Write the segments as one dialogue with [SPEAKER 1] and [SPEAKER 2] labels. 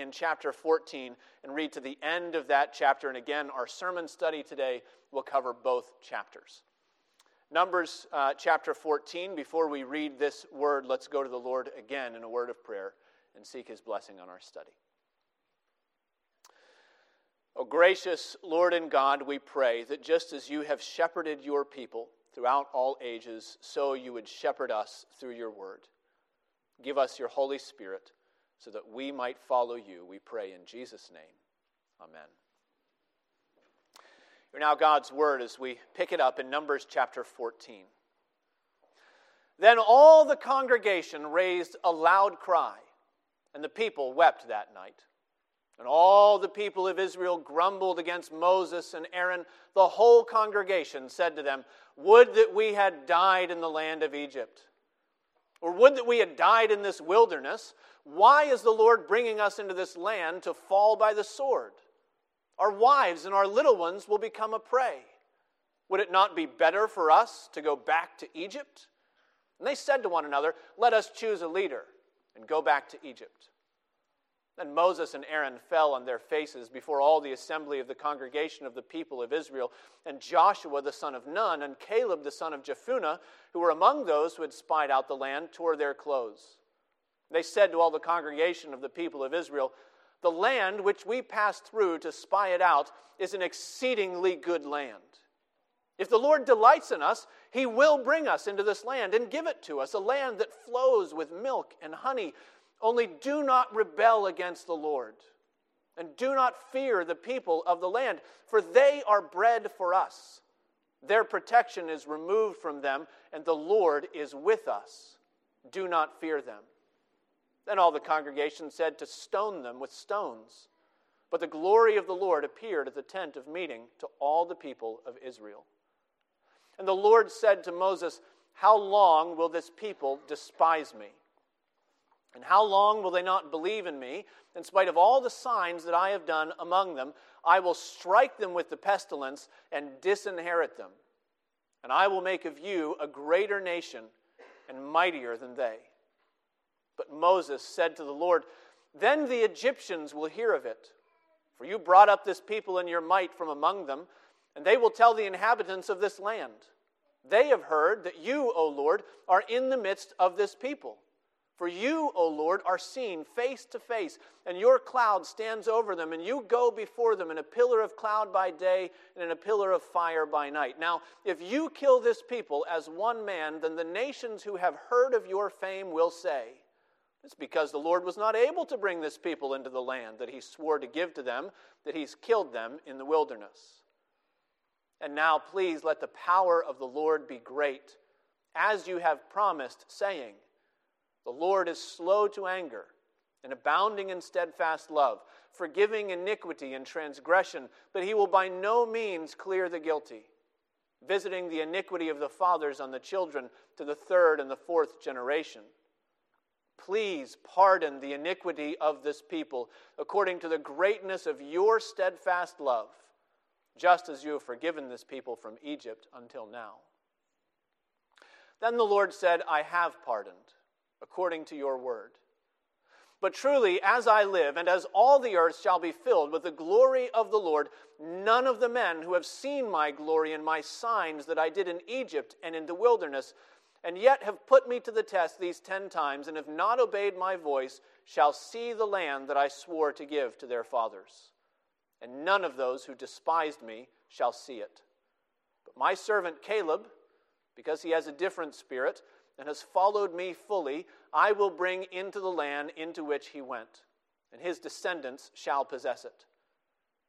[SPEAKER 1] in chapter 14 and read to the end of that chapter. And again, our sermon study today will cover both chapters. Numbers uh, chapter 14. Before we read this word, let's go to the Lord again in a word of prayer and seek his blessing on our study. O gracious Lord and God, we pray that just as you have shepherded your people throughout all ages, so you would shepherd us through your word. Give us your Holy Spirit so that we might follow you, we pray in Jesus' name. Amen. Hear now God's word as we pick it up in Numbers chapter 14. Then all the congregation raised a loud cry, and the people wept that night. And all the people of Israel grumbled against Moses and Aaron. The whole congregation said to them, Would that we had died in the land of Egypt. Or would that we had died in this wilderness. Why is the Lord bringing us into this land to fall by the sword? Our wives and our little ones will become a prey. Would it not be better for us to go back to Egypt? And they said to one another, Let us choose a leader and go back to Egypt. Then Moses and Aaron fell on their faces before all the assembly of the congregation of the people of Israel. And Joshua the son of Nun and Caleb the son of Jephunneh, who were among those who had spied out the land, tore their clothes. They said to all the congregation of the people of Israel, The land which we passed through to spy it out is an exceedingly good land. If the Lord delights in us, he will bring us into this land and give it to us, a land that flows with milk and honey only do not rebel against the Lord, and do not fear the people of the land, for they are bread for us. Their protection is removed from them, and the Lord is with us. Do not fear them. Then all the congregation said to stone them with stones. But the glory of the Lord appeared at the tent of meeting to all the people of Israel. And the Lord said to Moses, How long will this people despise me? And how long will they not believe in me? In spite of all the signs that I have done among them, I will strike them with the pestilence and disinherit them. And I will make of you a greater nation and mightier than they. But Moses said to the Lord, Then the Egyptians will hear of it. For you brought up this people in your might from among them, and they will tell the inhabitants of this land. They have heard that you, O Lord, are in the midst of this people for you, O Lord, are seen face to face, and your cloud stands over them, and you go before them in a pillar of cloud by day and in a pillar of fire by night. Now, if you kill this people as one man, then the nations who have heard of your fame will say, It's because the Lord was not able to bring this people into the land that he swore to give to them, that he's killed them in the wilderness. And now, please let the power of the Lord be great, as you have promised, saying, the Lord is slow to anger and abounding in steadfast love, forgiving iniquity and transgression, but he will by no means clear the guilty, visiting the iniquity of the fathers on the children to the third and the fourth generation. Please pardon the iniquity of this people according to the greatness of your steadfast love, just as you have forgiven this people from Egypt until now. Then the Lord said, I have pardoned according to your word. But truly, as I live, and as all the earth shall be filled with the glory of the Lord, none of the men who have seen my glory and my signs that I did in Egypt and in the wilderness, and yet have put me to the test these ten times, and have not obeyed my voice, shall see the land that I swore to give to their fathers. And none of those who despised me shall see it. But my servant Caleb, because he has a different spirit, and has followed me fully, I will bring into the land into which he went, and his descendants shall possess it.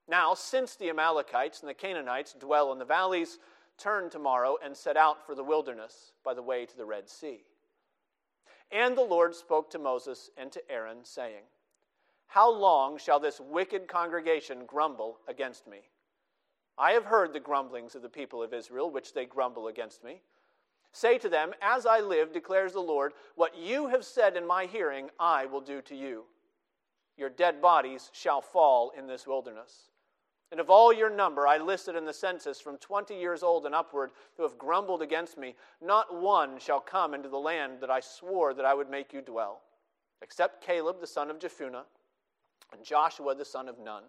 [SPEAKER 1] Now, since the Amalekites and the Canaanites dwell in the valleys, turn tomorrow and set out for the wilderness by the way to the Red Sea. And the Lord spoke to Moses and to Aaron, saying, How long shall this wicked congregation grumble against me? I have heard the grumblings of the people of Israel, which they grumble against me. Say to them, As I live, declares the Lord, what you have said in my hearing, I will do to you. Your dead bodies shall fall in this wilderness. And of all your number I listed in the census from twenty years old and upward who have grumbled against me, not one shall come into the land that I swore that I would make you dwell, except Caleb the son of Jephunneh and Joshua the son of Nun.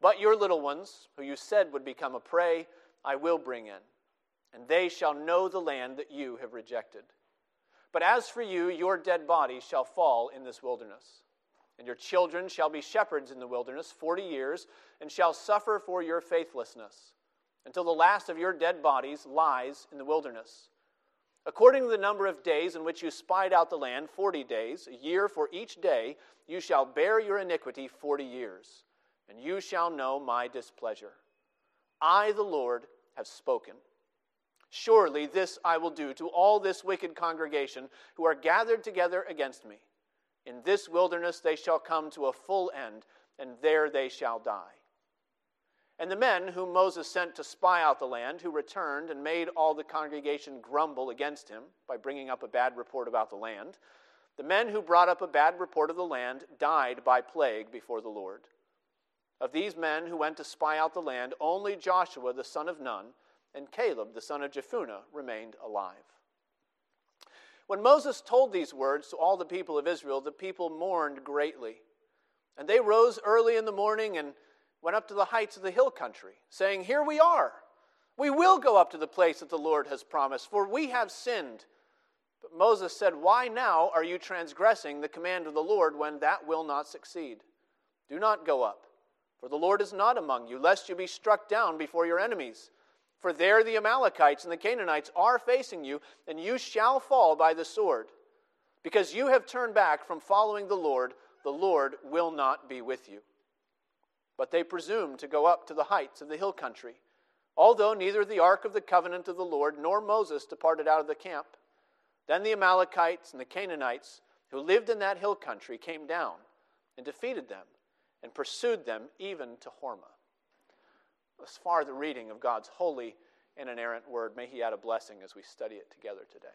[SPEAKER 1] But your little ones, who you said would become a prey, I will bring in, and they shall know the land that you have rejected. But as for you, your dead bodies shall fall in this wilderness. And your children shall be shepherds in the wilderness forty years, and shall suffer for your faithlessness, until the last of your dead bodies lies in the wilderness. According to the number of days in which you spied out the land, forty days, a year for each day, you shall bear your iniquity forty years, and you shall know my displeasure. I, the Lord, have spoken. Surely this I will do to all this wicked congregation who are gathered together against me. In this wilderness they shall come to a full end, and there they shall die. And the men whom Moses sent to spy out the land, who returned and made all the congregation grumble against him by bringing up a bad report about the land, the men who brought up a bad report of the land died by plague before the Lord. Of these men who went to spy out the land, only Joshua the son of Nun and Caleb the son of Jephunneh remained alive. When Moses told these words to all the people of Israel, the people mourned greatly. And they rose early in the morning and went up to the heights of the hill country, saying, Here we are. We will go up to the place that the Lord has promised, for we have sinned. But Moses said, Why now are you transgressing the command of the Lord when that will not succeed? Do not go up, for the Lord is not among you, lest you be struck down before your enemies. For there the Amalekites and the Canaanites are facing you, and you shall fall by the sword. Because you have turned back from following the Lord, the Lord will not be with you. But they presumed to go up to the heights of the hill country, although neither the ark of the covenant of the Lord nor Moses departed out of the camp. Then the Amalekites and the Canaanites who lived in that hill country came down and defeated them and pursued them even to Hormah. Thus far, the reading of God's holy and inerrant word. May He add a blessing as we study it together today.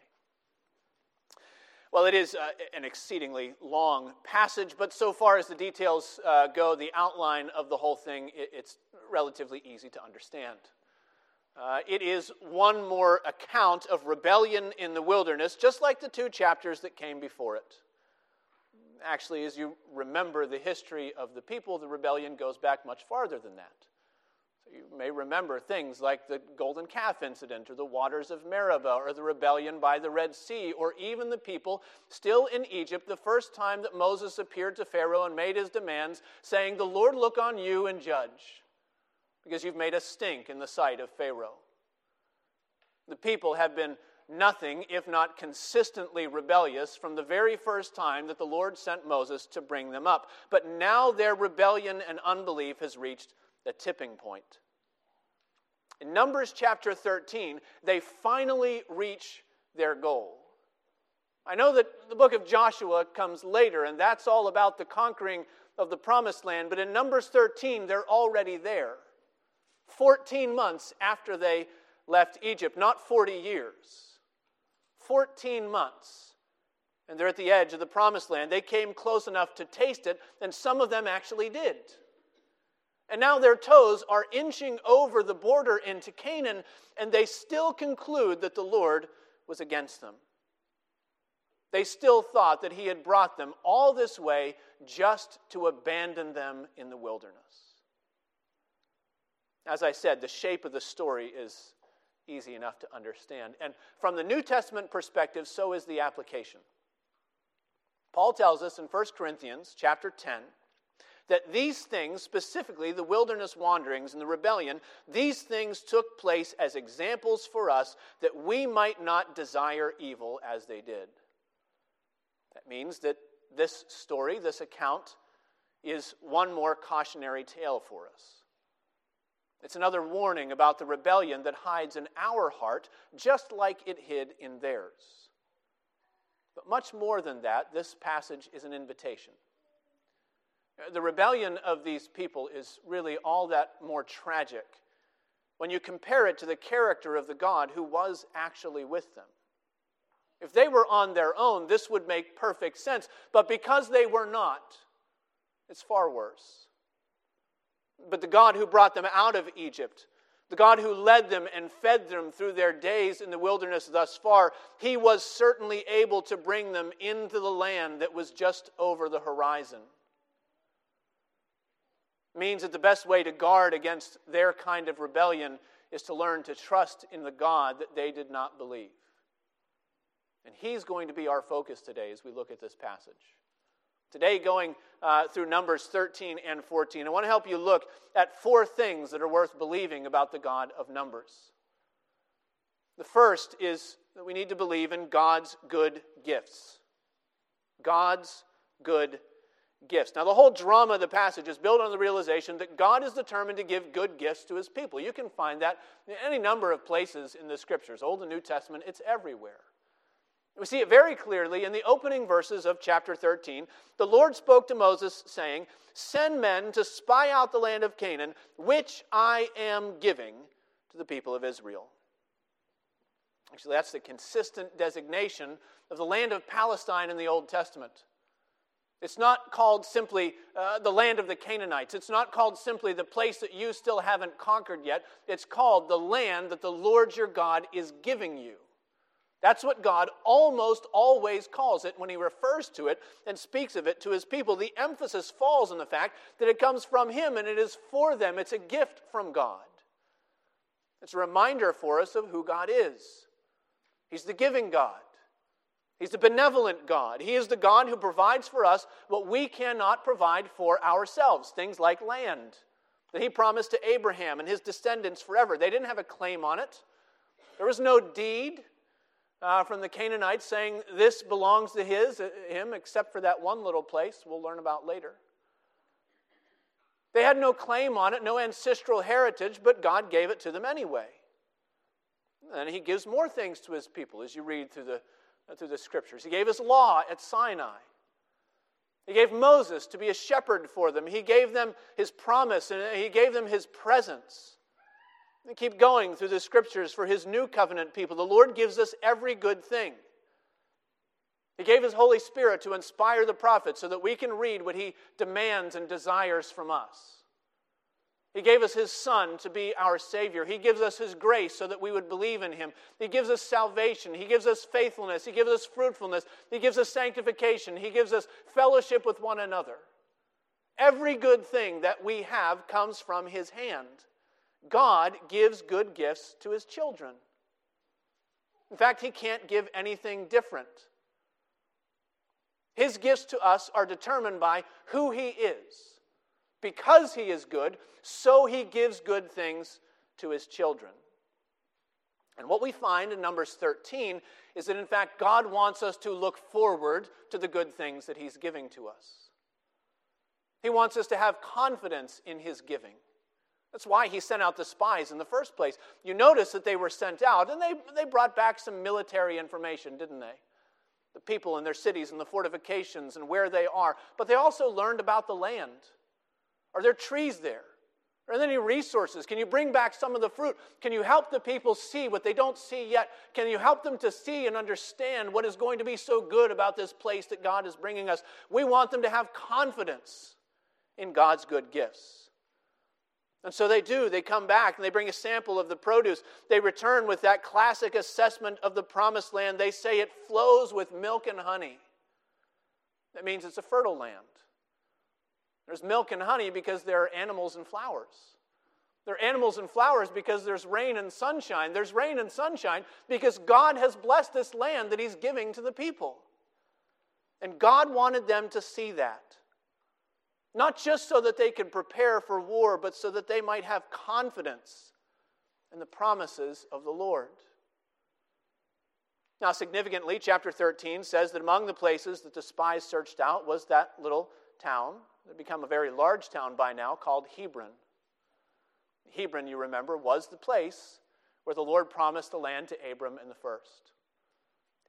[SPEAKER 1] Well, it is uh, an exceedingly long passage, but so far as the details uh, go, the outline of the whole thing, it, it's relatively easy to understand. Uh, it is one more account of rebellion in the wilderness, just like the two chapters that came before it. Actually, as you remember the history of the people, the rebellion goes back much farther than that. You may remember things like the golden calf incident, or the waters of Meribah, or the rebellion by the Red Sea, or even the people still in Egypt the first time that Moses appeared to Pharaoh and made his demands, saying, The Lord look on you and judge, because you've made a stink in the sight of Pharaoh. The people have been nothing if not consistently rebellious from the very first time that the Lord sent Moses to bring them up. But now their rebellion and unbelief has reached the tipping point. In Numbers chapter 13, they finally reach their goal. I know that the book of Joshua comes later, and that's all about the conquering of the promised land, but in Numbers 13, they're already there. 14 months after they left Egypt, not 40 years. 14 months. And they're at the edge of the promised land. They came close enough to taste it, and some of them actually did. And now their toes are inching over the border into Canaan, and they still conclude that the Lord was against them. They still thought that He had brought them all this way just to abandon them in the wilderness. As I said, the shape of the story is easy enough to understand. And from the New Testament perspective, so is the application. Paul tells us in 1 Corinthians chapter 10 that these things, specifically the wilderness wanderings and the rebellion, these things took place as examples for us that we might not desire evil as they did. That means that this story, this account, is one more cautionary tale for us. It's another warning about the rebellion that hides in our heart, just like it hid in theirs. But much more than that, this passage is an invitation. The rebellion of these people is really all that more tragic when you compare it to the character of the God who was actually with them. If they were on their own, this would make perfect sense. But because they were not, it's far worse. But the God who brought them out of Egypt, the God who led them and fed them through their days in the wilderness thus far, he was certainly able to bring them into the land that was just over the horizon. Means that the best way to guard against their kind of rebellion is to learn to trust in the God that they did not believe. And He's going to be our focus today as we look at this passage. Today, going uh, through Numbers 13 and 14, I want to help you look at four things that are worth believing about the God of Numbers. The first is that we need to believe in God's good gifts. God's good gifts. Now, the whole drama of the passage is built on the realization that God is determined to give good gifts to his people. You can find that in any number of places in the scriptures, Old and New Testament, it's everywhere. We see it very clearly in the opening verses of chapter 13. The Lord spoke to Moses, saying, Send men to spy out the land of Canaan, which I am giving to the people of Israel. Actually, that's the consistent designation of the land of Palestine in the Old Testament. It's not called simply uh, the land of the Canaanites. It's not called simply the place that you still haven't conquered yet. It's called the land that the Lord your God is giving you. That's what God almost always calls it when he refers to it and speaks of it to his people. The emphasis falls on the fact that it comes from him and it is for them. It's a gift from God. It's a reminder for us of who God is. He's the giving God. He's the benevolent God. He is the God who provides for us what we cannot provide for ourselves, things like land that he promised to Abraham and his descendants forever. They didn't have a claim on it, there was no deed. Uh, from the Canaanites saying this belongs to his, uh, him, except for that one little place we'll learn about later. They had no claim on it, no ancestral heritage, but God gave it to them anyway. And he gives more things to his people as you read through the through the scriptures. He gave his law at Sinai. He gave Moses to be a shepherd for them. He gave them his promise and he gave them his presence. And keep going through the scriptures for his new covenant people. The Lord gives us every good thing. He gave his Holy Spirit to inspire the prophets so that we can read what he demands and desires from us. He gave us His Son to be our Savior. He gives us His grace so that we would believe in Him. He gives us salvation. He gives us faithfulness. He gives us fruitfulness. He gives us sanctification. He gives us fellowship with one another. Every good thing that we have comes from His hand. God gives good gifts to His children. In fact, He can't give anything different. His gifts to us are determined by who He is. Because he is good, so he gives good things to his children. And what we find in Numbers 13 is that, in fact, God wants us to look forward to the good things that he's giving to us. He wants us to have confidence in his giving. That's why he sent out the spies in the first place. You notice that they were sent out, and they, they brought back some military information, didn't they? The people and their cities and the fortifications and where they are. But they also learned about the land. Are there trees there? Are there any resources? Can you bring back some of the fruit? Can you help the people see what they don't see yet? Can you help them to see and understand what is going to be so good about this place that God is bringing us? We want them to have confidence in God's good gifts. And so they do. They come back and they bring a sample of the produce. They return with that classic assessment of the promised land. They say it flows with milk and honey. That means it's a fertile land. There's milk and honey because there are animals and flowers. There are animals and flowers because there's rain and sunshine. There's rain and sunshine because God has blessed this land that He's giving to the people. And God wanted them to see that. Not just so that they could prepare for war, but so that they might have confidence in the promises of the Lord. Now, significantly, chapter 13 says that among the places that the spies searched out was that little town it had become a very large town by now called Hebron. Hebron, you remember, was the place where the Lord promised the land to Abram in the first.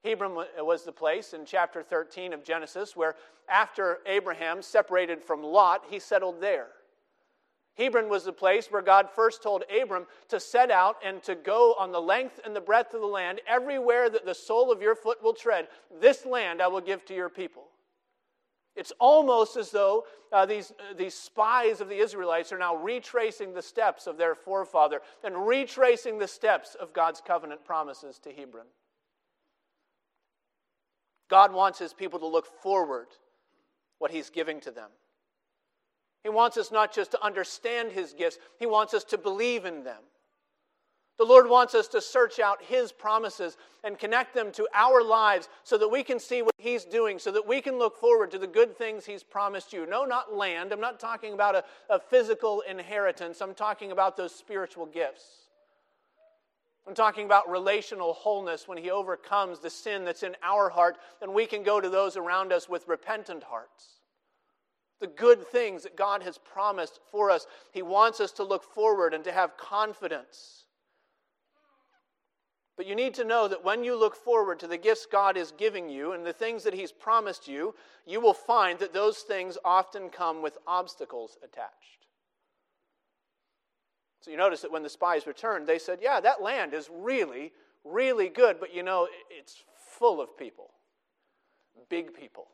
[SPEAKER 1] Hebron was the place in chapter 13 of Genesis where, after Abraham separated from Lot, he settled there. Hebron was the place where God first told Abram to set out and to go on the length and the breadth of the land, everywhere that the sole of your foot will tread. This land I will give to your people. It's almost as though uh, these, uh, these spies of the Israelites are now retracing the steps of their forefather and retracing the steps of God's covenant promises to Hebron. God wants his people to look forward what he's giving to them. He wants us not just to understand His gifts, He wants us to believe in them. The Lord wants us to search out His promises and connect them to our lives so that we can see what He's doing, so that we can look forward to the good things He's promised you. No, not land. I'm not talking about a, a physical inheritance, I'm talking about those spiritual gifts. I'm talking about relational wholeness when He overcomes the sin that's in our heart, and we can go to those around us with repentant hearts. The good things that God has promised for us, He wants us to look forward and to have confidence. But you need to know that when you look forward to the gifts God is giving you and the things that He's promised you, you will find that those things often come with obstacles attached. So you notice that when the spies returned, they said, Yeah, that land is really, really good, but you know, it's full of people, big people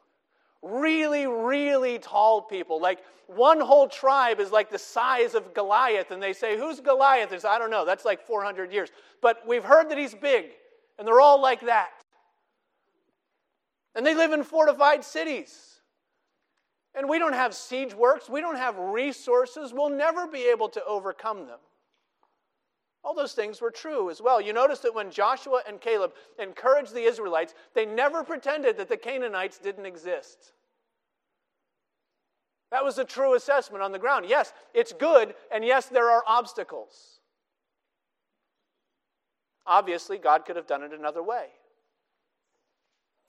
[SPEAKER 1] really, really tall people. Like one whole tribe is like the size of Goliath, and they say, Who's Goliath? Say, I don't know. That's like 400 years. But we've heard that he's big, and they're all like that. And they live in fortified cities. And we don't have siege works, we don't have resources. We'll never be able to overcome them. All those things were true as well. You notice that when Joshua and Caleb encouraged the Israelites, they never pretended that the Canaanites didn't exist. That was a true assessment on the ground. Yes, it's good, and yes, there are obstacles. Obviously, God could have done it another way.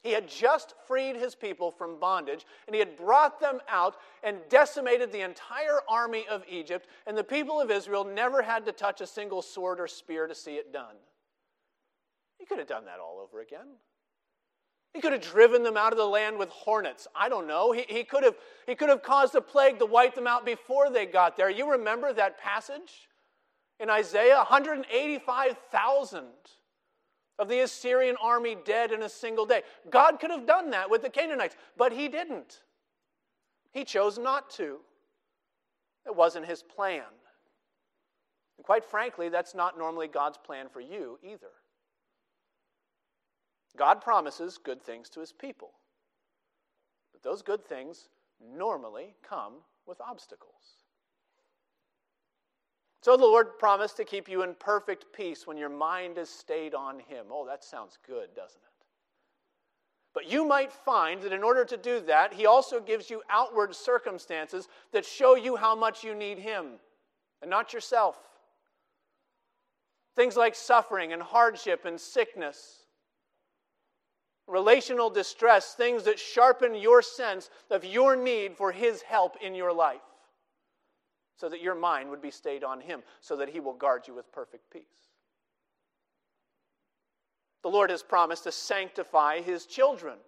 [SPEAKER 1] He had just freed his people from bondage, and he had brought them out and decimated the entire army of Egypt, and the people of Israel never had to touch a single sword or spear to see it done. He could have done that all over again. He could have driven them out of the land with hornets. I don't know. He, he, could have, he could have caused a plague to wipe them out before they got there. You remember that passage in Isaiah? 185,000 of the Assyrian army dead in a single day. God could have done that with the Canaanites, but he didn't. He chose not to. It wasn't his plan. And quite frankly, that's not normally God's plan for you either. God promises good things to his people, but those good things normally come with obstacles. So the Lord promised to keep you in perfect peace when your mind is stayed on Him. Oh, that sounds good, doesn't it? But you might find that in order to do that, He also gives you outward circumstances that show you how much you need Him and not yourself. Things like suffering and hardship and sickness, relational distress, things that sharpen your sense of your need for His help in your life so that your mind would be stayed on Him, so that He will guard you with perfect peace. The Lord has promised to sanctify His children.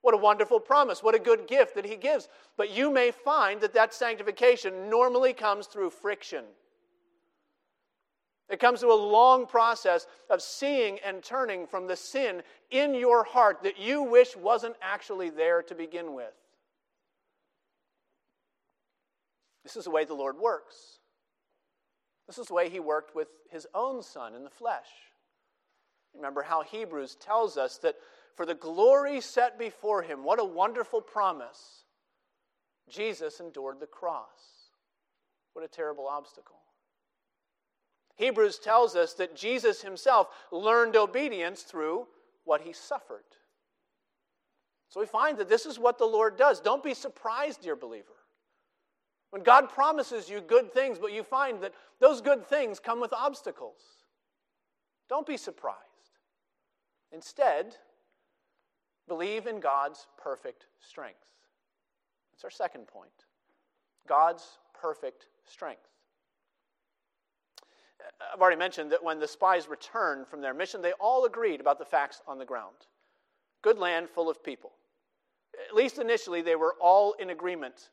[SPEAKER 1] What a wonderful promise. What a good gift that He gives. But you may find that that sanctification normally comes through friction. It comes through a long process of seeing and turning from the sin in your heart that you wish wasn't actually there to begin with. This is the way the Lord works. This is the way he worked with his own son in the flesh. Remember how Hebrews tells us that for the glory set before him, what a wonderful promise. Jesus endured the cross. What a terrible obstacle. Hebrews tells us that Jesus himself learned obedience through what he suffered. So we find that this is what the Lord does. Don't be surprised, dear believer. When God promises you good things, but you find that those good things come with obstacles, don't be surprised. Instead, believe in God's perfect strength. That's our second point God's perfect strength. I've already mentioned that when the spies returned from their mission, they all agreed about the facts on the ground. Good land full of people. At least initially, they were all in agreement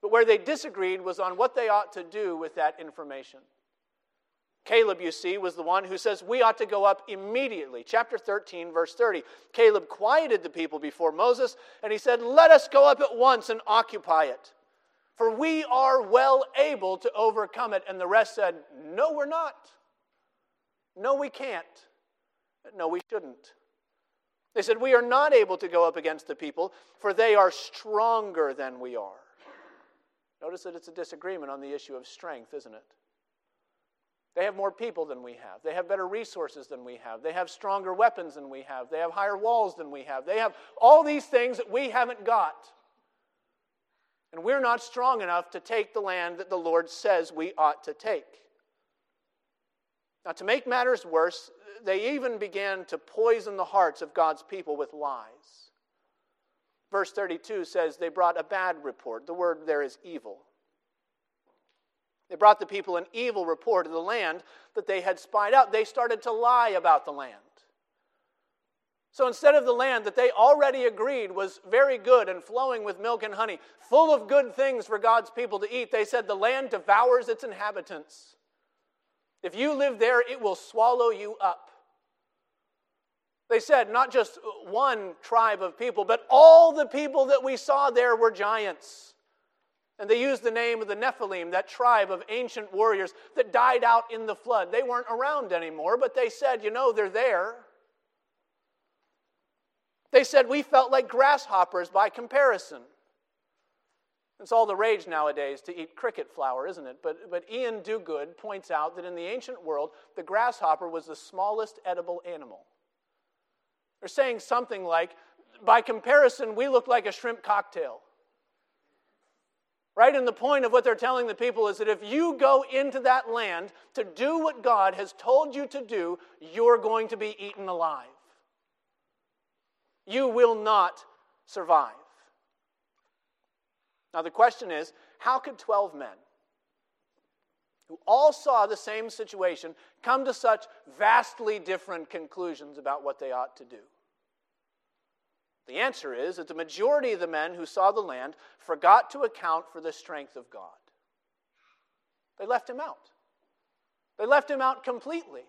[SPEAKER 1] but where they disagreed was on what they ought to do with that information. Caleb, you see, was the one who says we ought to go up immediately. Chapter 13, verse 30. Caleb quieted the people before Moses, and he said, Let us go up at once and occupy it, for we are well able to overcome it. And the rest said, No, we're not. No, we can't. No, we shouldn't. They said, We are not able to go up against the people, for they are stronger than we are. Notice that it's a disagreement on the issue of strength, isn't it? They have more people than we have. They have better resources than we have. They have stronger weapons than we have. They have higher walls than we have. They have all these things that we haven't got. And we're not strong enough to take the land that the Lord says we ought to take. Now, to make matters worse, they even began to poison the hearts of God's people with lies. Verse 32 says they brought a bad report. The word there is evil. They brought the people an evil report of the land that they had spied out. They started to lie about the land. So instead of the land that they already agreed was very good and flowing with milk and honey, full of good things for God's people to eat, they said the land devours its inhabitants. If you live there, it will swallow you up. They said not just one tribe of people, but all the people that we saw there were giants. And they used the name of the Nephilim, that tribe of ancient warriors that died out in the flood. They weren't around anymore, but they said, you know, they're there. They said we felt like grasshoppers by comparison. It's all the rage nowadays to eat cricket flour, isn't it? But, but Iain Duguid points out that in the ancient world, the grasshopper was the smallest edible animal. They're saying something like, by comparison, we look like a shrimp cocktail. Right? And the point of what they're telling the people is that if you go into that land to do what God has told you to do, you're going to be eaten alive. You will not survive. Now, the question is how could 12 men who all saw the same situation come to such vastly different conclusions about what they ought to do? The answer is that the majority of the men who saw the land forgot to account for the strength of God. They left him out. They left him out completely.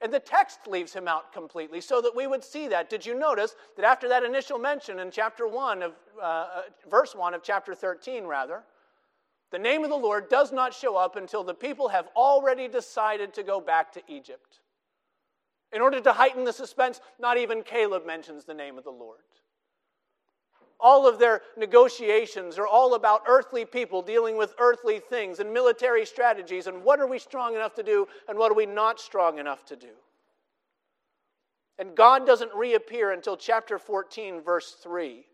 [SPEAKER 1] And the text leaves him out completely so that we would see that. Did you notice that after that initial mention in chapter 1 of, uh, uh verse 1 of chapter 13, rather, the name of the Lord does not show up until the people have already decided to go back to Egypt. In order to heighten the suspense, not even Caleb mentions the name of the Lord. All of their negotiations are all about earthly people dealing with earthly things and military strategies and what are we strong enough to do and what are we not strong enough to do. And God doesn't reappear until chapter 14, verse 3.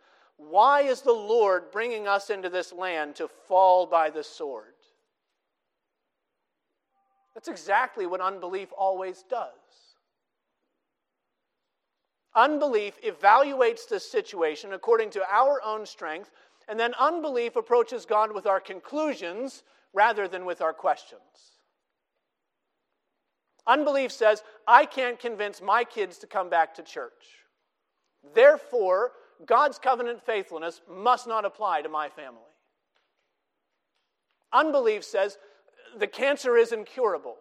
[SPEAKER 1] Why is the Lord bringing us into this land to fall by the sword? That's exactly what unbelief always does. Unbelief evaluates the situation according to our own strength, and then unbelief approaches God with our conclusions rather than with our questions. Unbelief says, I can't convince my kids to come back to church. Therefore, God's covenant faithfulness must not apply to my family. Unbelief says, the cancer is incurable.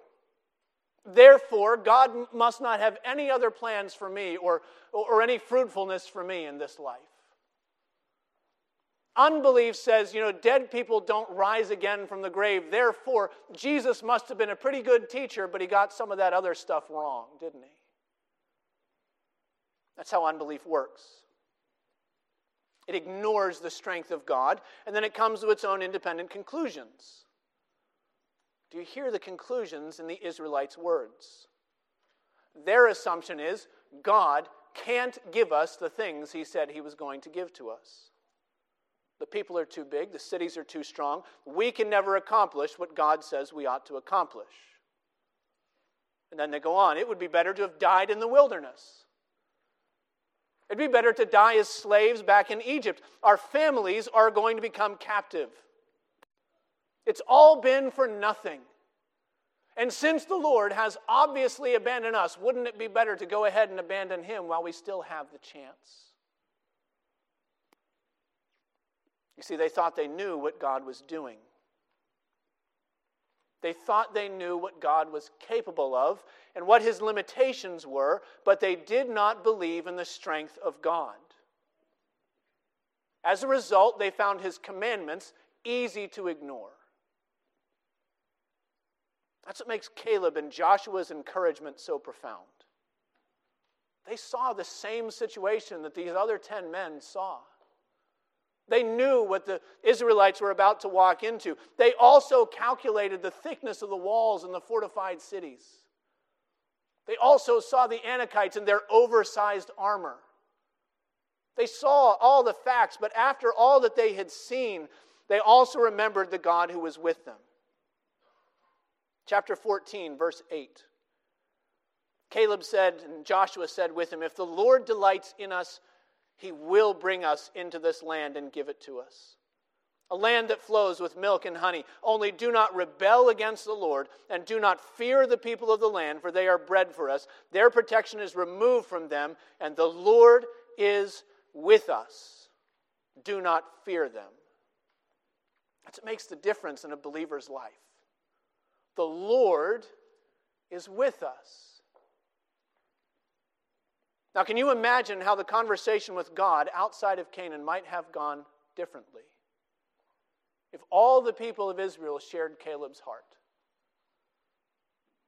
[SPEAKER 1] Therefore, God must not have any other plans for me or, or any fruitfulness for me in this life. Unbelief says, you know, dead people don't rise again from the grave. Therefore, Jesus must have been a pretty good teacher, but he got some of that other stuff wrong, didn't he? That's how unbelief works. It ignores the strength of God, and then it comes to its own independent conclusions. Do you hear the conclusions in the Israelites' words? Their assumption is God can't give us the things he said he was going to give to us. The people are too big, the cities are too strong. We can never accomplish what God says we ought to accomplish. And then they go on. It would be better to have died in the wilderness. It'd be better to die as slaves back in Egypt. Our families are going to become captive. It's all been for nothing. And since the Lord has obviously abandoned us, wouldn't it be better to go ahead and abandon him while we still have the chance? You see, they thought they knew what God was doing. They thought they knew what God was capable of and what his limitations were, but they did not believe in the strength of God. As a result, they found his commandments easy to ignore. That's what makes Caleb and Joshua's encouragement so profound. They saw the same situation that these other 10 men saw. They knew what the Israelites were about to walk into. They also calculated the thickness of the walls in the fortified cities. They also saw the Anakites in their oversized armor. They saw all the facts, but after all that they had seen, they also remembered the God who was with them. Chapter 14, verse 8. Caleb said, and Joshua said with him, If the Lord delights in us, he will bring us into this land and give it to us. A land that flows with milk and honey. Only do not rebel against the Lord, and do not fear the people of the land, for they are bread for us. Their protection is removed from them, and the Lord is with us. Do not fear them. That's what makes the difference in a believer's life. The Lord is with us. Now, can you imagine how the conversation with God outside of Canaan might have gone differently? If all the people of Israel shared Caleb's heart.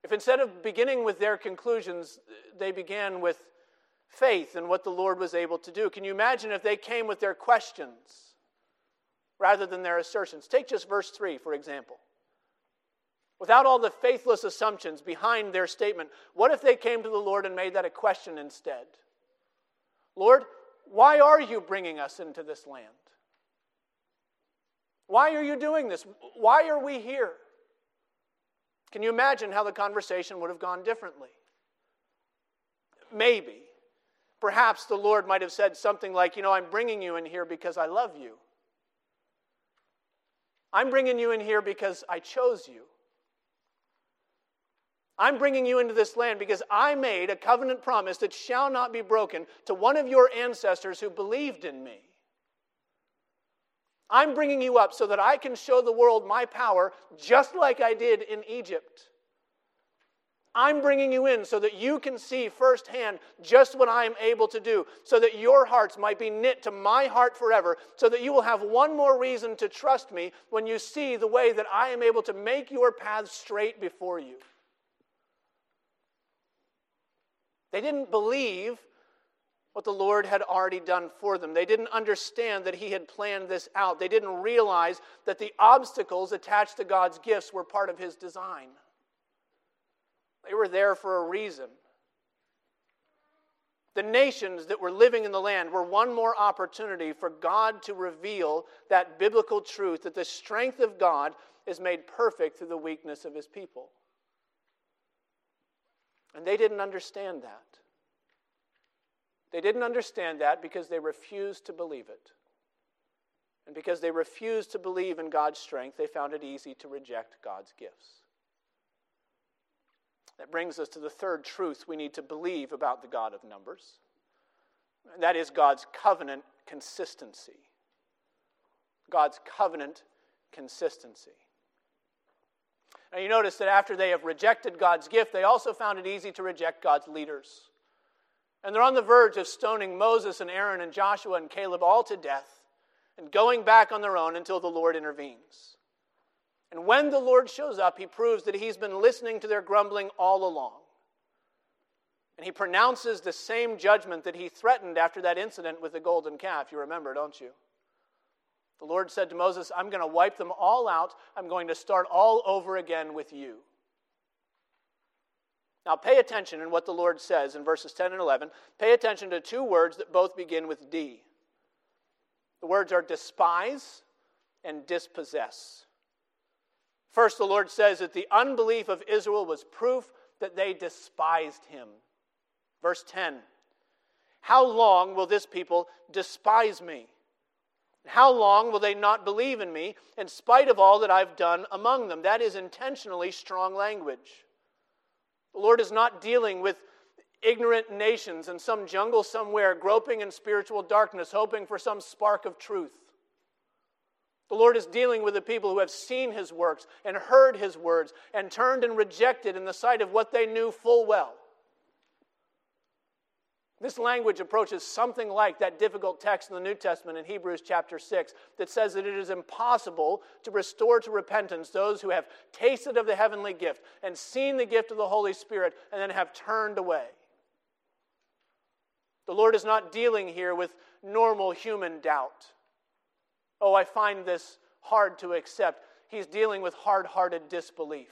[SPEAKER 1] If instead of beginning with their conclusions, they began with faith in what the Lord was able to do. Can you imagine if they came with their questions rather than their assertions? Take just verse 3, for example. Without all the faithless assumptions behind their statement, what if they came to the Lord and made that a question instead? Lord, why are you bringing us into this land? Why are you doing this? Why are we here? Can you imagine how the conversation would have gone differently? Maybe. Perhaps the Lord might have said something like, You know, I'm bringing you in here because I love you. I'm bringing you in here because I chose you. I'm bringing you into this land because I made a covenant promise that shall not be broken to one of your ancestors who believed in me. I'm bringing you up so that I can show the world my power just like I did in Egypt. I'm bringing you in so that you can see firsthand just what I am able to do, so that your hearts might be knit to my heart forever, so that you will have one more reason to trust me when you see the way that I am able to make your path straight before you. They didn't believe what the Lord had already done for them. They didn't understand that He had planned this out. They didn't realize that the obstacles attached to God's gifts were part of His design. They were there for a reason. The nations that were living in the land were one more opportunity for God to reveal that biblical truth that the strength of God is made perfect through the weakness of His people. And they didn't understand that. They didn't understand that because they refused to believe it. And because they refused to believe in God's strength, they found it easy to reject God's gifts. That brings us to the third truth we need to believe about the God of numbers, and that is God's covenant consistency. God's covenant consistency. Now, you notice that after they have rejected God's gift, they also found it easy to reject God's leaders. And they're on the verge of stoning Moses and Aaron and Joshua and Caleb all to death and going back on their own until the Lord intervenes. And when the Lord shows up, he proves that he's been listening to their grumbling all along. And he pronounces the same judgment that he threatened after that incident with the golden calf. You remember, don't you? The Lord said to Moses, I'm going to wipe them all out. I'm going to start all over again with you. Now, pay attention in what the Lord says in verses 10 and 11. Pay attention to two words that both begin with D. The words are despise and dispossess. First, the Lord says that the unbelief of Israel was proof that they despised him. Verse 10 How long will this people despise me? How long will they not believe in me in spite of all that I've done among them? That is intentionally strong language. The Lord is not dealing with ignorant nations in some jungle somewhere, groping in spiritual darkness, hoping for some spark of truth. The Lord is dealing with the people who have seen his works and heard his words and turned and rejected in the sight of what they knew full well. This language approaches something like that difficult text in the New Testament in Hebrews chapter 6 that says that it is impossible to restore to repentance those who have tasted of the heavenly gift and seen the gift of the Holy Spirit and then have turned away. The Lord is not dealing here with normal human doubt. Oh, I find this hard to accept. He's dealing with hard hearted disbelief.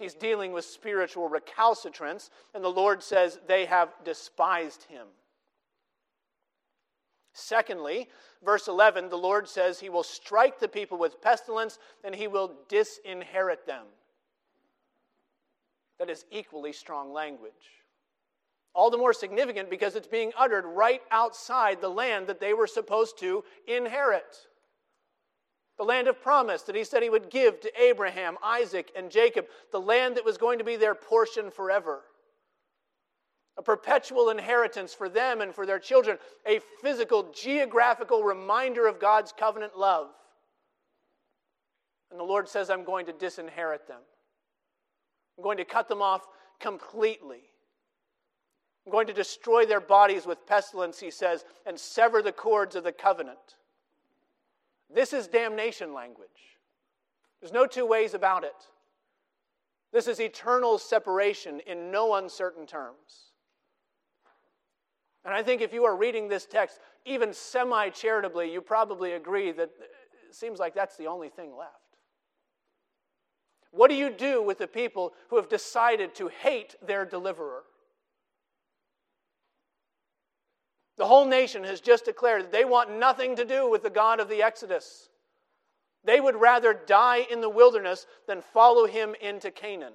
[SPEAKER 1] He's dealing with spiritual recalcitrance, and the Lord says they have despised him. Secondly, verse 11, the Lord says he will strike the people with pestilence and he will disinherit them. That is equally strong language. All the more significant because it's being uttered right outside the land that they were supposed to inherit the land of promise that he said he would give to Abraham, Isaac, and Jacob, the land that was going to be their portion forever. A perpetual inheritance for them and for their children, a physical, geographical reminder of God's covenant love. And the Lord says, I'm going to disinherit them. I'm going to cut them off completely. I'm going to destroy their bodies with pestilence, he says, and sever the cords of the covenant. This is damnation language. There's no two ways about it. This is eternal separation in no uncertain terms. And I think if you are reading this text, even semi charitably, you probably agree that uh, it seems like that's the only thing left. What do you do with the people who have decided to hate their deliverer? The whole nation has just declared that they want nothing to do with the God of the Exodus. They would rather die in the wilderness than follow him into Canaan.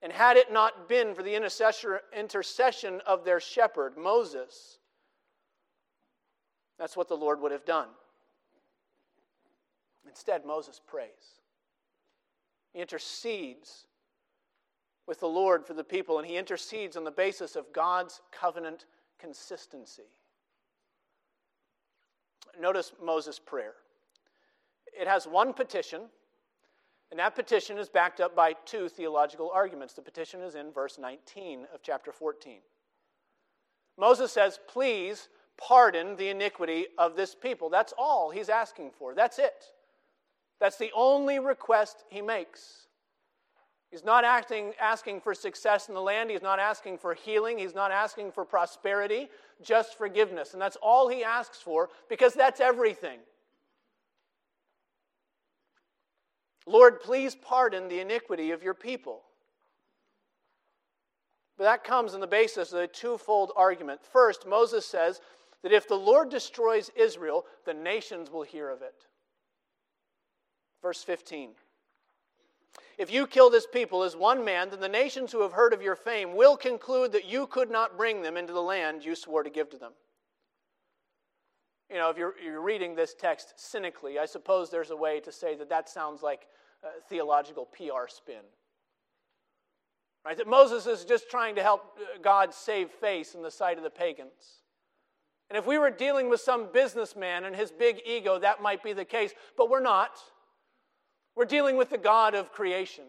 [SPEAKER 1] And had it not been for the intercession of their shepherd, Moses, that's what the Lord would have done. Instead, Moses prays. He intercedes with the Lord for the people, and he intercedes on the basis of God's covenant consistency. Notice Moses' prayer. It has one petition, and that petition is backed up by two theological arguments. The petition is in verse 19 of chapter 14. Moses says, Please pardon the iniquity of this people. That's all he's asking for. That's it. That's the only request he makes. He's not acting, asking for success in the land. He's not asking for healing. He's not asking for prosperity, just forgiveness. And that's all he asks for because that's everything. Lord, please pardon the iniquity of your people. But that comes on the basis of a twofold argument. First, Moses says that if the Lord destroys Israel, the nations will hear of it. Verse 15. If you kill this people as one man, then the nations who have heard of your fame will conclude that you could not bring them into the land you swore to give to them. You know, if you're, you're reading this text cynically, I suppose there's a way to say that that sounds like theological PR spin. Right? That Moses is just trying to help uh, God save face in the sight of the pagans. And if we were dealing with some businessman and his big ego, that might be the case, but we're not. We're dealing with the God of creation.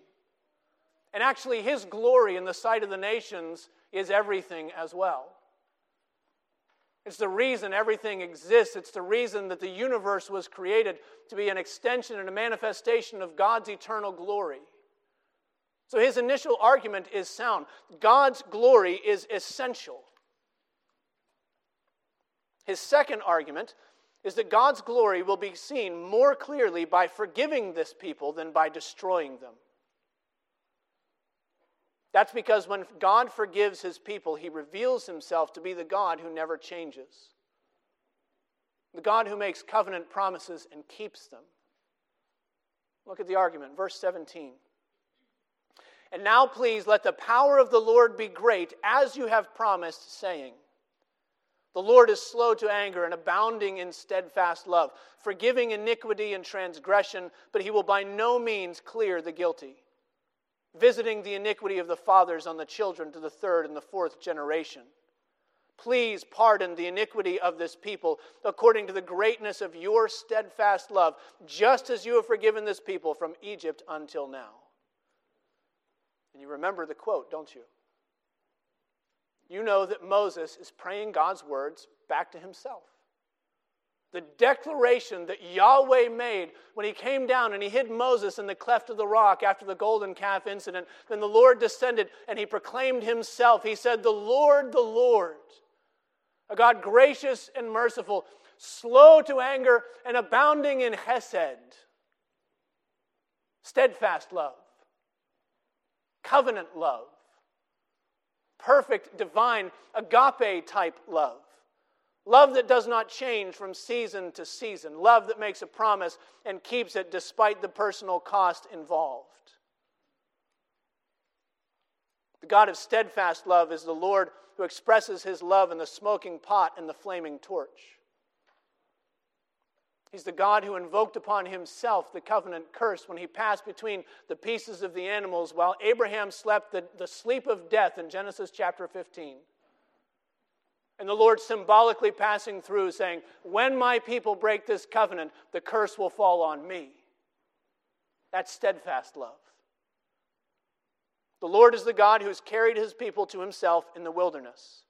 [SPEAKER 1] And actually, his glory in the sight of the nations is everything as well. It's the reason everything exists. It's the reason that the universe was created to be an extension and a manifestation of God's eternal glory. So his initial argument is sound. God's glory is essential. His second argument is that God's glory will be seen more clearly by forgiving this people than by destroying them. That's because when God forgives his people, he reveals himself to be the God who never changes, the God who makes covenant promises and keeps them. Look at the argument, verse 17. And now, please, let the power of the Lord be great, as you have promised, saying, the Lord is slow to anger and abounding in steadfast love, forgiving iniquity and transgression, but he will by no means clear the guilty, visiting the iniquity of the fathers on the children to the third and the fourth generation. Please pardon the iniquity of this people according to the greatness of your steadfast love, just as you have forgiven this people from Egypt until now. And you remember the quote, don't you? You know that Moses is praying God's words back to himself. The declaration that Yahweh made when he came down and he hid Moses in the cleft of the rock after the golden calf incident, then the Lord descended and he proclaimed himself. He said, The Lord, the Lord, a God gracious and merciful, slow to anger, and abounding in hesed, steadfast love, covenant love, perfect, divine, agape type love. Love that does not change from season to season. Love that makes a promise and keeps it despite the personal cost involved. The God of steadfast love is the Lord who expresses his love in the smoking pot and the flaming torch. He's the God who invoked upon himself the covenant curse when he passed between the pieces of the animals while Abraham slept the, the sleep of death in Genesis chapter 15. And the Lord symbolically passing through, saying, When my people break this covenant, the curse will fall on me. That's steadfast love. The Lord is the God who has carried his people to himself in the wilderness.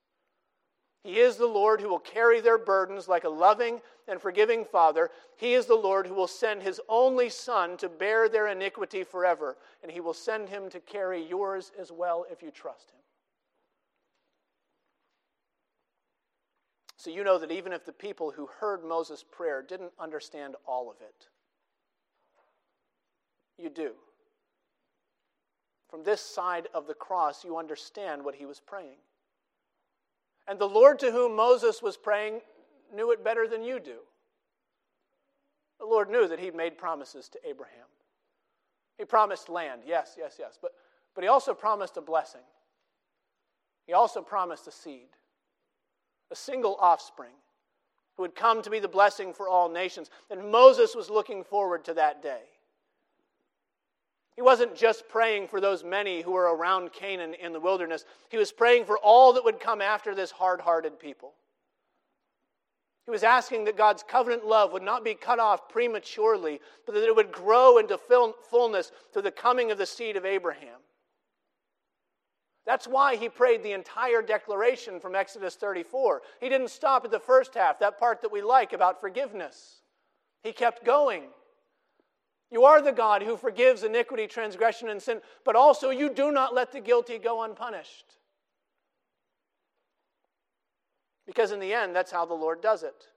[SPEAKER 1] He is the Lord who will carry their burdens like a loving and forgiving Father. He is the Lord who will send his only Son to bear their iniquity forever, and he will send him to carry yours as well if you trust him. So you know that even if the people who heard Moses' prayer didn't understand all of it, you do. From this side of the cross, you understand what he was praying. And the Lord to whom Moses was praying knew it better than you do. The Lord knew that he'd made promises to Abraham. He promised land, yes, yes, yes, but, but he also promised a blessing. He also promised a seed a single offspring who would come to be the blessing for all nations. And Moses was looking forward to that day. He wasn't just praying for those many who were around Canaan in the wilderness, he was praying for all that would come after this hard hearted people. He was asking that God's covenant love would not be cut off prematurely, but that it would grow into fullness through the coming of the seed of Abraham. That's why he prayed the entire declaration from Exodus 34. He didn't stop at the first half, that part that we like about forgiveness. He kept going. You are the God who forgives iniquity, transgression, and sin, but also you do not let the guilty go unpunished. Because in the end, that's how the Lord does it.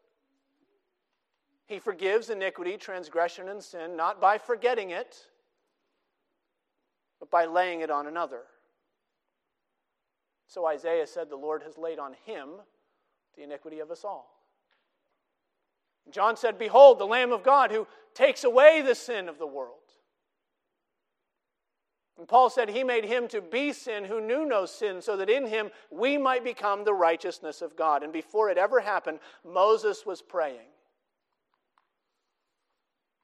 [SPEAKER 1] He forgives iniquity, transgression, and sin, not by forgetting it, but by laying it on another. So Isaiah said, The Lord has laid on him the iniquity of us all. John said, Behold, the Lamb of God who takes away the sin of the world. And Paul said, He made him to be sin who knew no sin, so that in him we might become the righteousness of God. And before it ever happened, Moses was praying.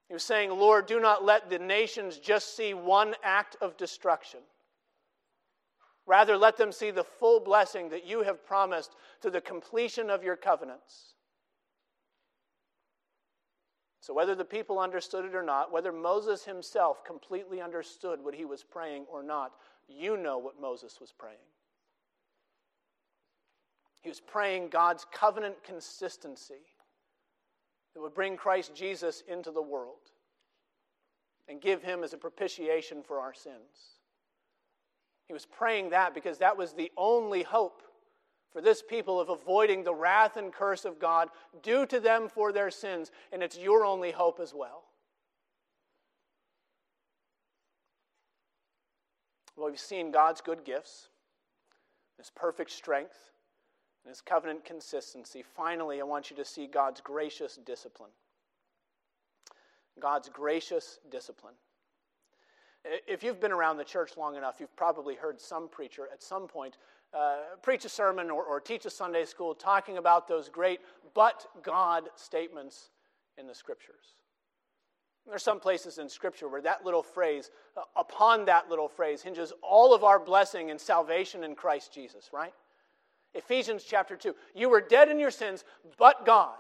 [SPEAKER 1] He was saying, Lord, do not let the nations just see one act of destruction. Rather, let them see the full blessing that you have promised to the completion of your covenants. So, whether the people understood it or not, whether Moses himself completely understood what he was praying or not, you know what Moses was praying. He was praying God's covenant consistency that would bring Christ Jesus into the world and give him as a propitiation for our sins. He was praying that because that was the only hope for this people of avoiding the wrath and curse of God due to them for their sins, and it's your only hope as well. Well, we've seen God's good gifts, His perfect strength, and His covenant consistency. Finally, I want you to see God's gracious discipline. God's gracious discipline. If you've been around the church long enough, you've probably heard some preacher at some point uh, preach a sermon or, or teach a Sunday school talking about those great but God statements in the scriptures. There's some places in Scripture where that little phrase, uh, upon that little phrase, hinges all of our blessing and salvation in Christ Jesus, right? Ephesians chapter 2. You were dead in your sins, but God,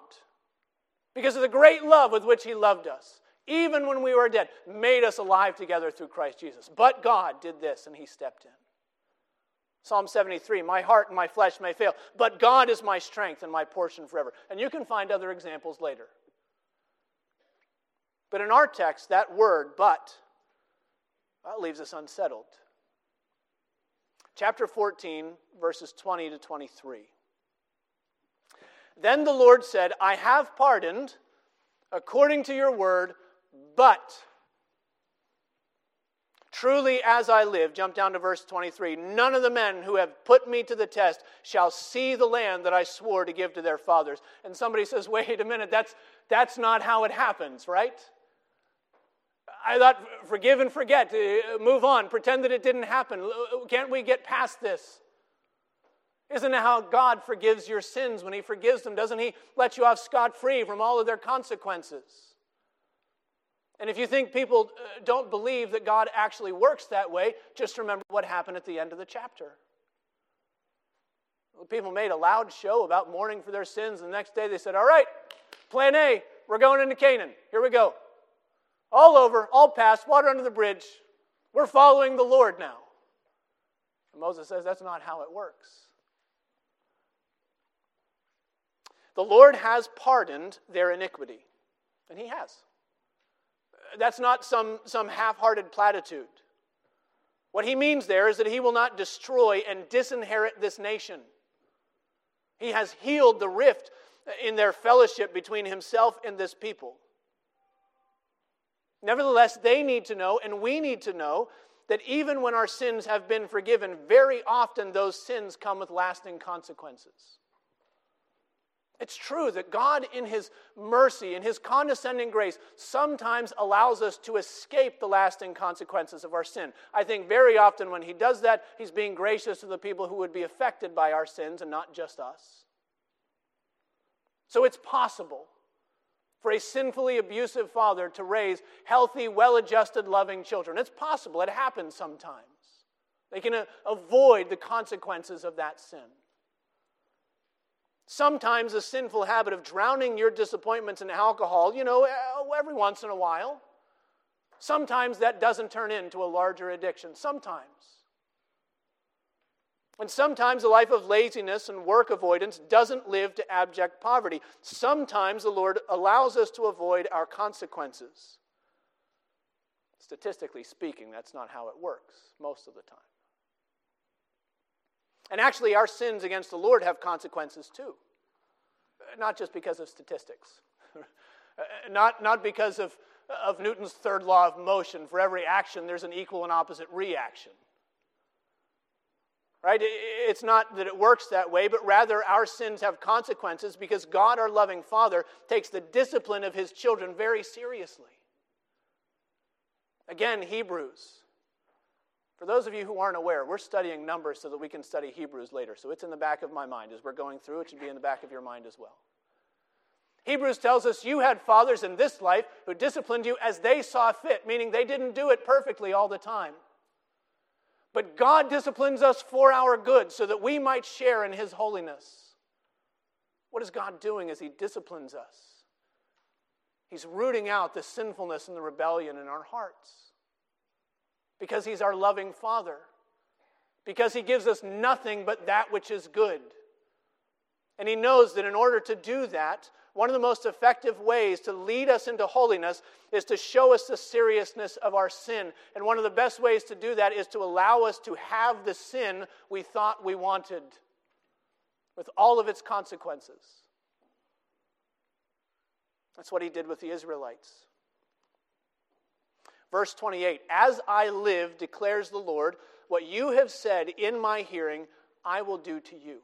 [SPEAKER 1] because of the great love with which He loved us, even when we were dead, made us alive together through Christ Jesus. But God did this, and He stepped in. Psalm 73 My heart and my flesh may fail, but God is my strength and my portion forever. And you can find other examples later. But in our text, that word, but, that leaves us unsettled. Chapter 14, verses 20 to 23. Then the Lord said, I have pardoned according to your word, but truly as I live, jump down to verse 23, none of the men who have put me to the test shall see the land that I swore to give to their fathers. And somebody says, wait a minute, that's, that's not how it happens, right? I thought, forgive and forget, uh, move on, pretend that it didn't happen. Can't we get past this? Isn't it how God forgives your sins when He forgives them? Doesn't He let you off scot free from all of their consequences? And if you think people uh, don't believe that God actually works that way, just remember what happened at the end of the chapter. People made a loud show about mourning for their sins. and The next day they said, All right, plan A, we're going into Canaan. Here we go. All over, all past, water under the bridge. We're following the Lord now. And Moses says that's not how it works. The Lord has pardoned their iniquity, and He has. That's not some, some half hearted platitude. What He means there is that He will not destroy and disinherit this nation. He has healed the rift in their fellowship between Himself and this people. Nevertheless, they need to know, and we need to know, that even when our sins have been forgiven, very often those sins come with lasting consequences. It's true that God, in His mercy, in His condescending grace, sometimes allows us to escape the lasting consequences of our sin. I think very often when He does that, He's being gracious to the people who would be affected by our sins and not just us. So it's possible for a sinfully abusive father to raise healthy, well adjusted, loving children. It's possible, it happens sometimes. They can uh, avoid the consequences of that sin. Sometimes a sinful habit of drowning your disappointments in alcohol, you know, eh, every once in a while. Sometimes that doesn't turn into a larger addiction. Sometimes. And sometimes a life of laziness and work avoidance doesn't live to abject poverty. Sometimes the Lord allows us to avoid our consequences. Statistically speaking, that's not how it works most of the time. And actually, our sins against the Lord have consequences too. Not just because of statistics, not, not because of, of Newton's third law of motion. For every action, there's an equal and opposite reaction. Right? It's not that it works that way, but rather our sins have consequences because God, our loving Father, takes the discipline of his children very seriously. Again, Hebrews for those of you who aren't aware, we're studying numbers so that we can study Hebrews later. So it's in the back of my mind as we're going through. It should be in the back of your mind as well. Hebrews tells us you had fathers in this life who disciplined you as they saw fit, meaning they didn't do it perfectly all the time. But God disciplines us for our good so that we might share in His holiness. What is God doing as He disciplines us? He's rooting out the sinfulness and the rebellion in our hearts because He's our loving Father, because He gives us nothing but that which is good. And He knows that in order to do that, one of the most effective ways to lead us into holiness is to show us the seriousness of our sin. And one of the best ways to do that is to allow us to have the sin we thought we wanted with all of its consequences. That's what he did with the Israelites. Verse 28 As I live, declares the Lord, what you have said in my hearing, I will do to you.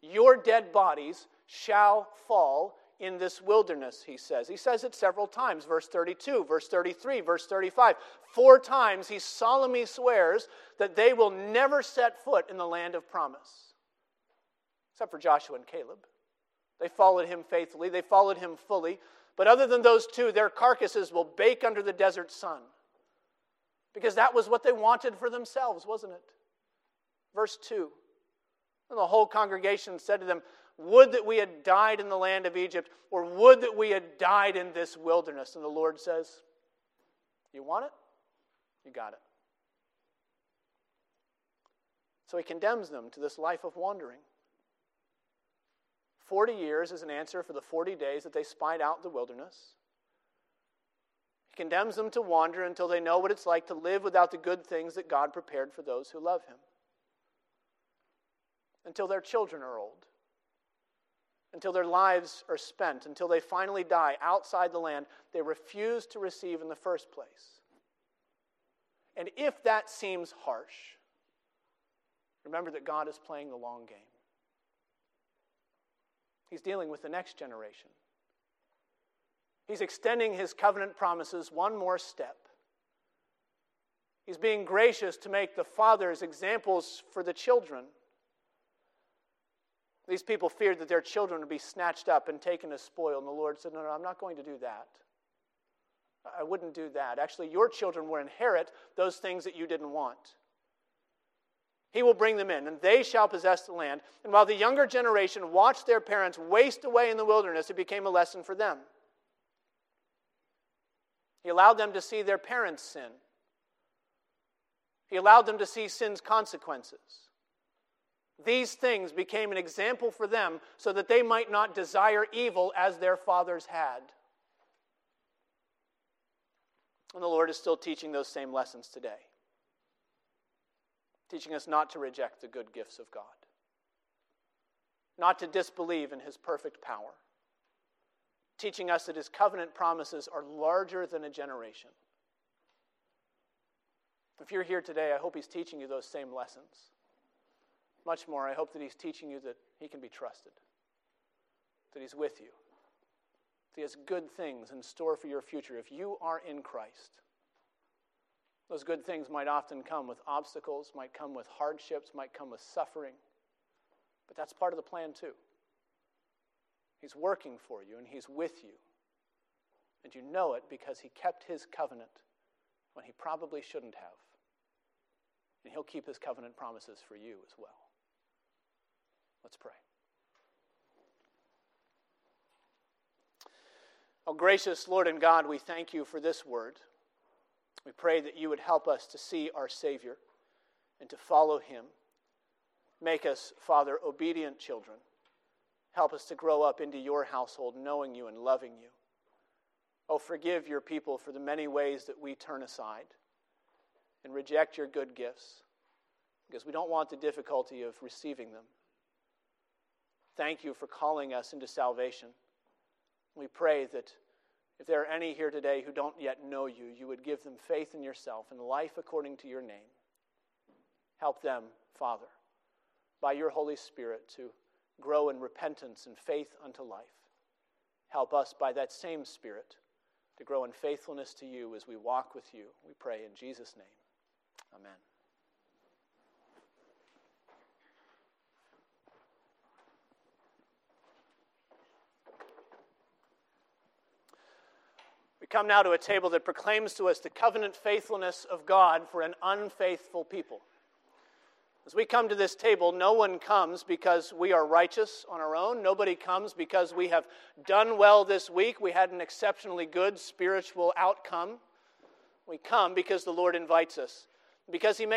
[SPEAKER 1] Your dead bodies shall fall in this wilderness, he says. He says it several times. Verse 32, verse 33, verse 35. Four times he solemnly swears that they will never set foot in the land of promise, except for Joshua and Caleb. They followed him faithfully, they followed him fully. But other than those two, their carcasses will bake under the desert sun. Because that was what they wanted for themselves, wasn't it? Verse 2. And the whole congregation said to them, Would that we had died in the land of Egypt, or would that we had died in this wilderness. And the Lord says, You want it? You got it. So he condemns them to this life of wandering. 40 years is an answer for the 40 days that they spied out the wilderness. He condemns them to wander until they know what it's like to live without the good things that God prepared for those who love Him. Until their children are old. until their lives are spent, until they finally die outside the land they refuse to receive in the first place. And if that seems harsh, remember that God is playing the long game. He's dealing with the next generation. He's extending his covenant promises one more step. He's being gracious to make the fathers examples for the children. These people feared that their children would be snatched up and taken as spoil, and the Lord said, No, no, I'm not going to do that. I wouldn't do that. Actually, your children will inherit those things that you didn't want. He will bring them in, and they shall possess the land. And while the younger generation watched their parents waste away in the wilderness, it became a lesson for them. He allowed them to see their parents sin. He allowed them to see sin's consequences. These things became an example for them so that they might not desire evil as their fathers had. And the Lord is still teaching those same lessons today, teaching us not to reject the good gifts of God, not to disbelieve in His perfect power, teaching us that His covenant promises are larger than a generation. If you're here today, I hope He's teaching you those same lessons. Much more, I hope that He's teaching you that He can be trusted, that He's with you, that He has good things in store for your future if you are in Christ. Those good things might often come with obstacles, might come with hardships, might come with suffering, but that's part of the plan too. He's working for you and He's with you. And you know it because He kept His covenant when He probably shouldn't have. And He'll keep His covenant promises for you as well. Let's pray. Oh, gracious Lord and God, we thank you for this word. We pray that you would help us to see our Savior and to follow him. Make us, Father, obedient children. Help us to grow up into your household, knowing you and loving you. Oh, forgive your people for the many ways that we turn aside and reject your good gifts because we don't want the difficulty of receiving them. Thank you for calling us into salvation. We pray that if there are any here today who don't yet know you, you would give them faith in yourself and life according to your name. Help them, Father, by your Holy Spirit to grow in repentance and faith unto life. Help us by that same Spirit to grow in faithfulness to you as we walk with you. We pray in Jesus' name. Amen. We come now to a table that proclaims to us the covenant faithfulness of God for an unfaithful people. As we come to this table, no one comes because we are righteous on our own. Nobody comes because we have done well this week. We had an exceptionally good spiritual outcome. We come because the Lord invites us, because He makes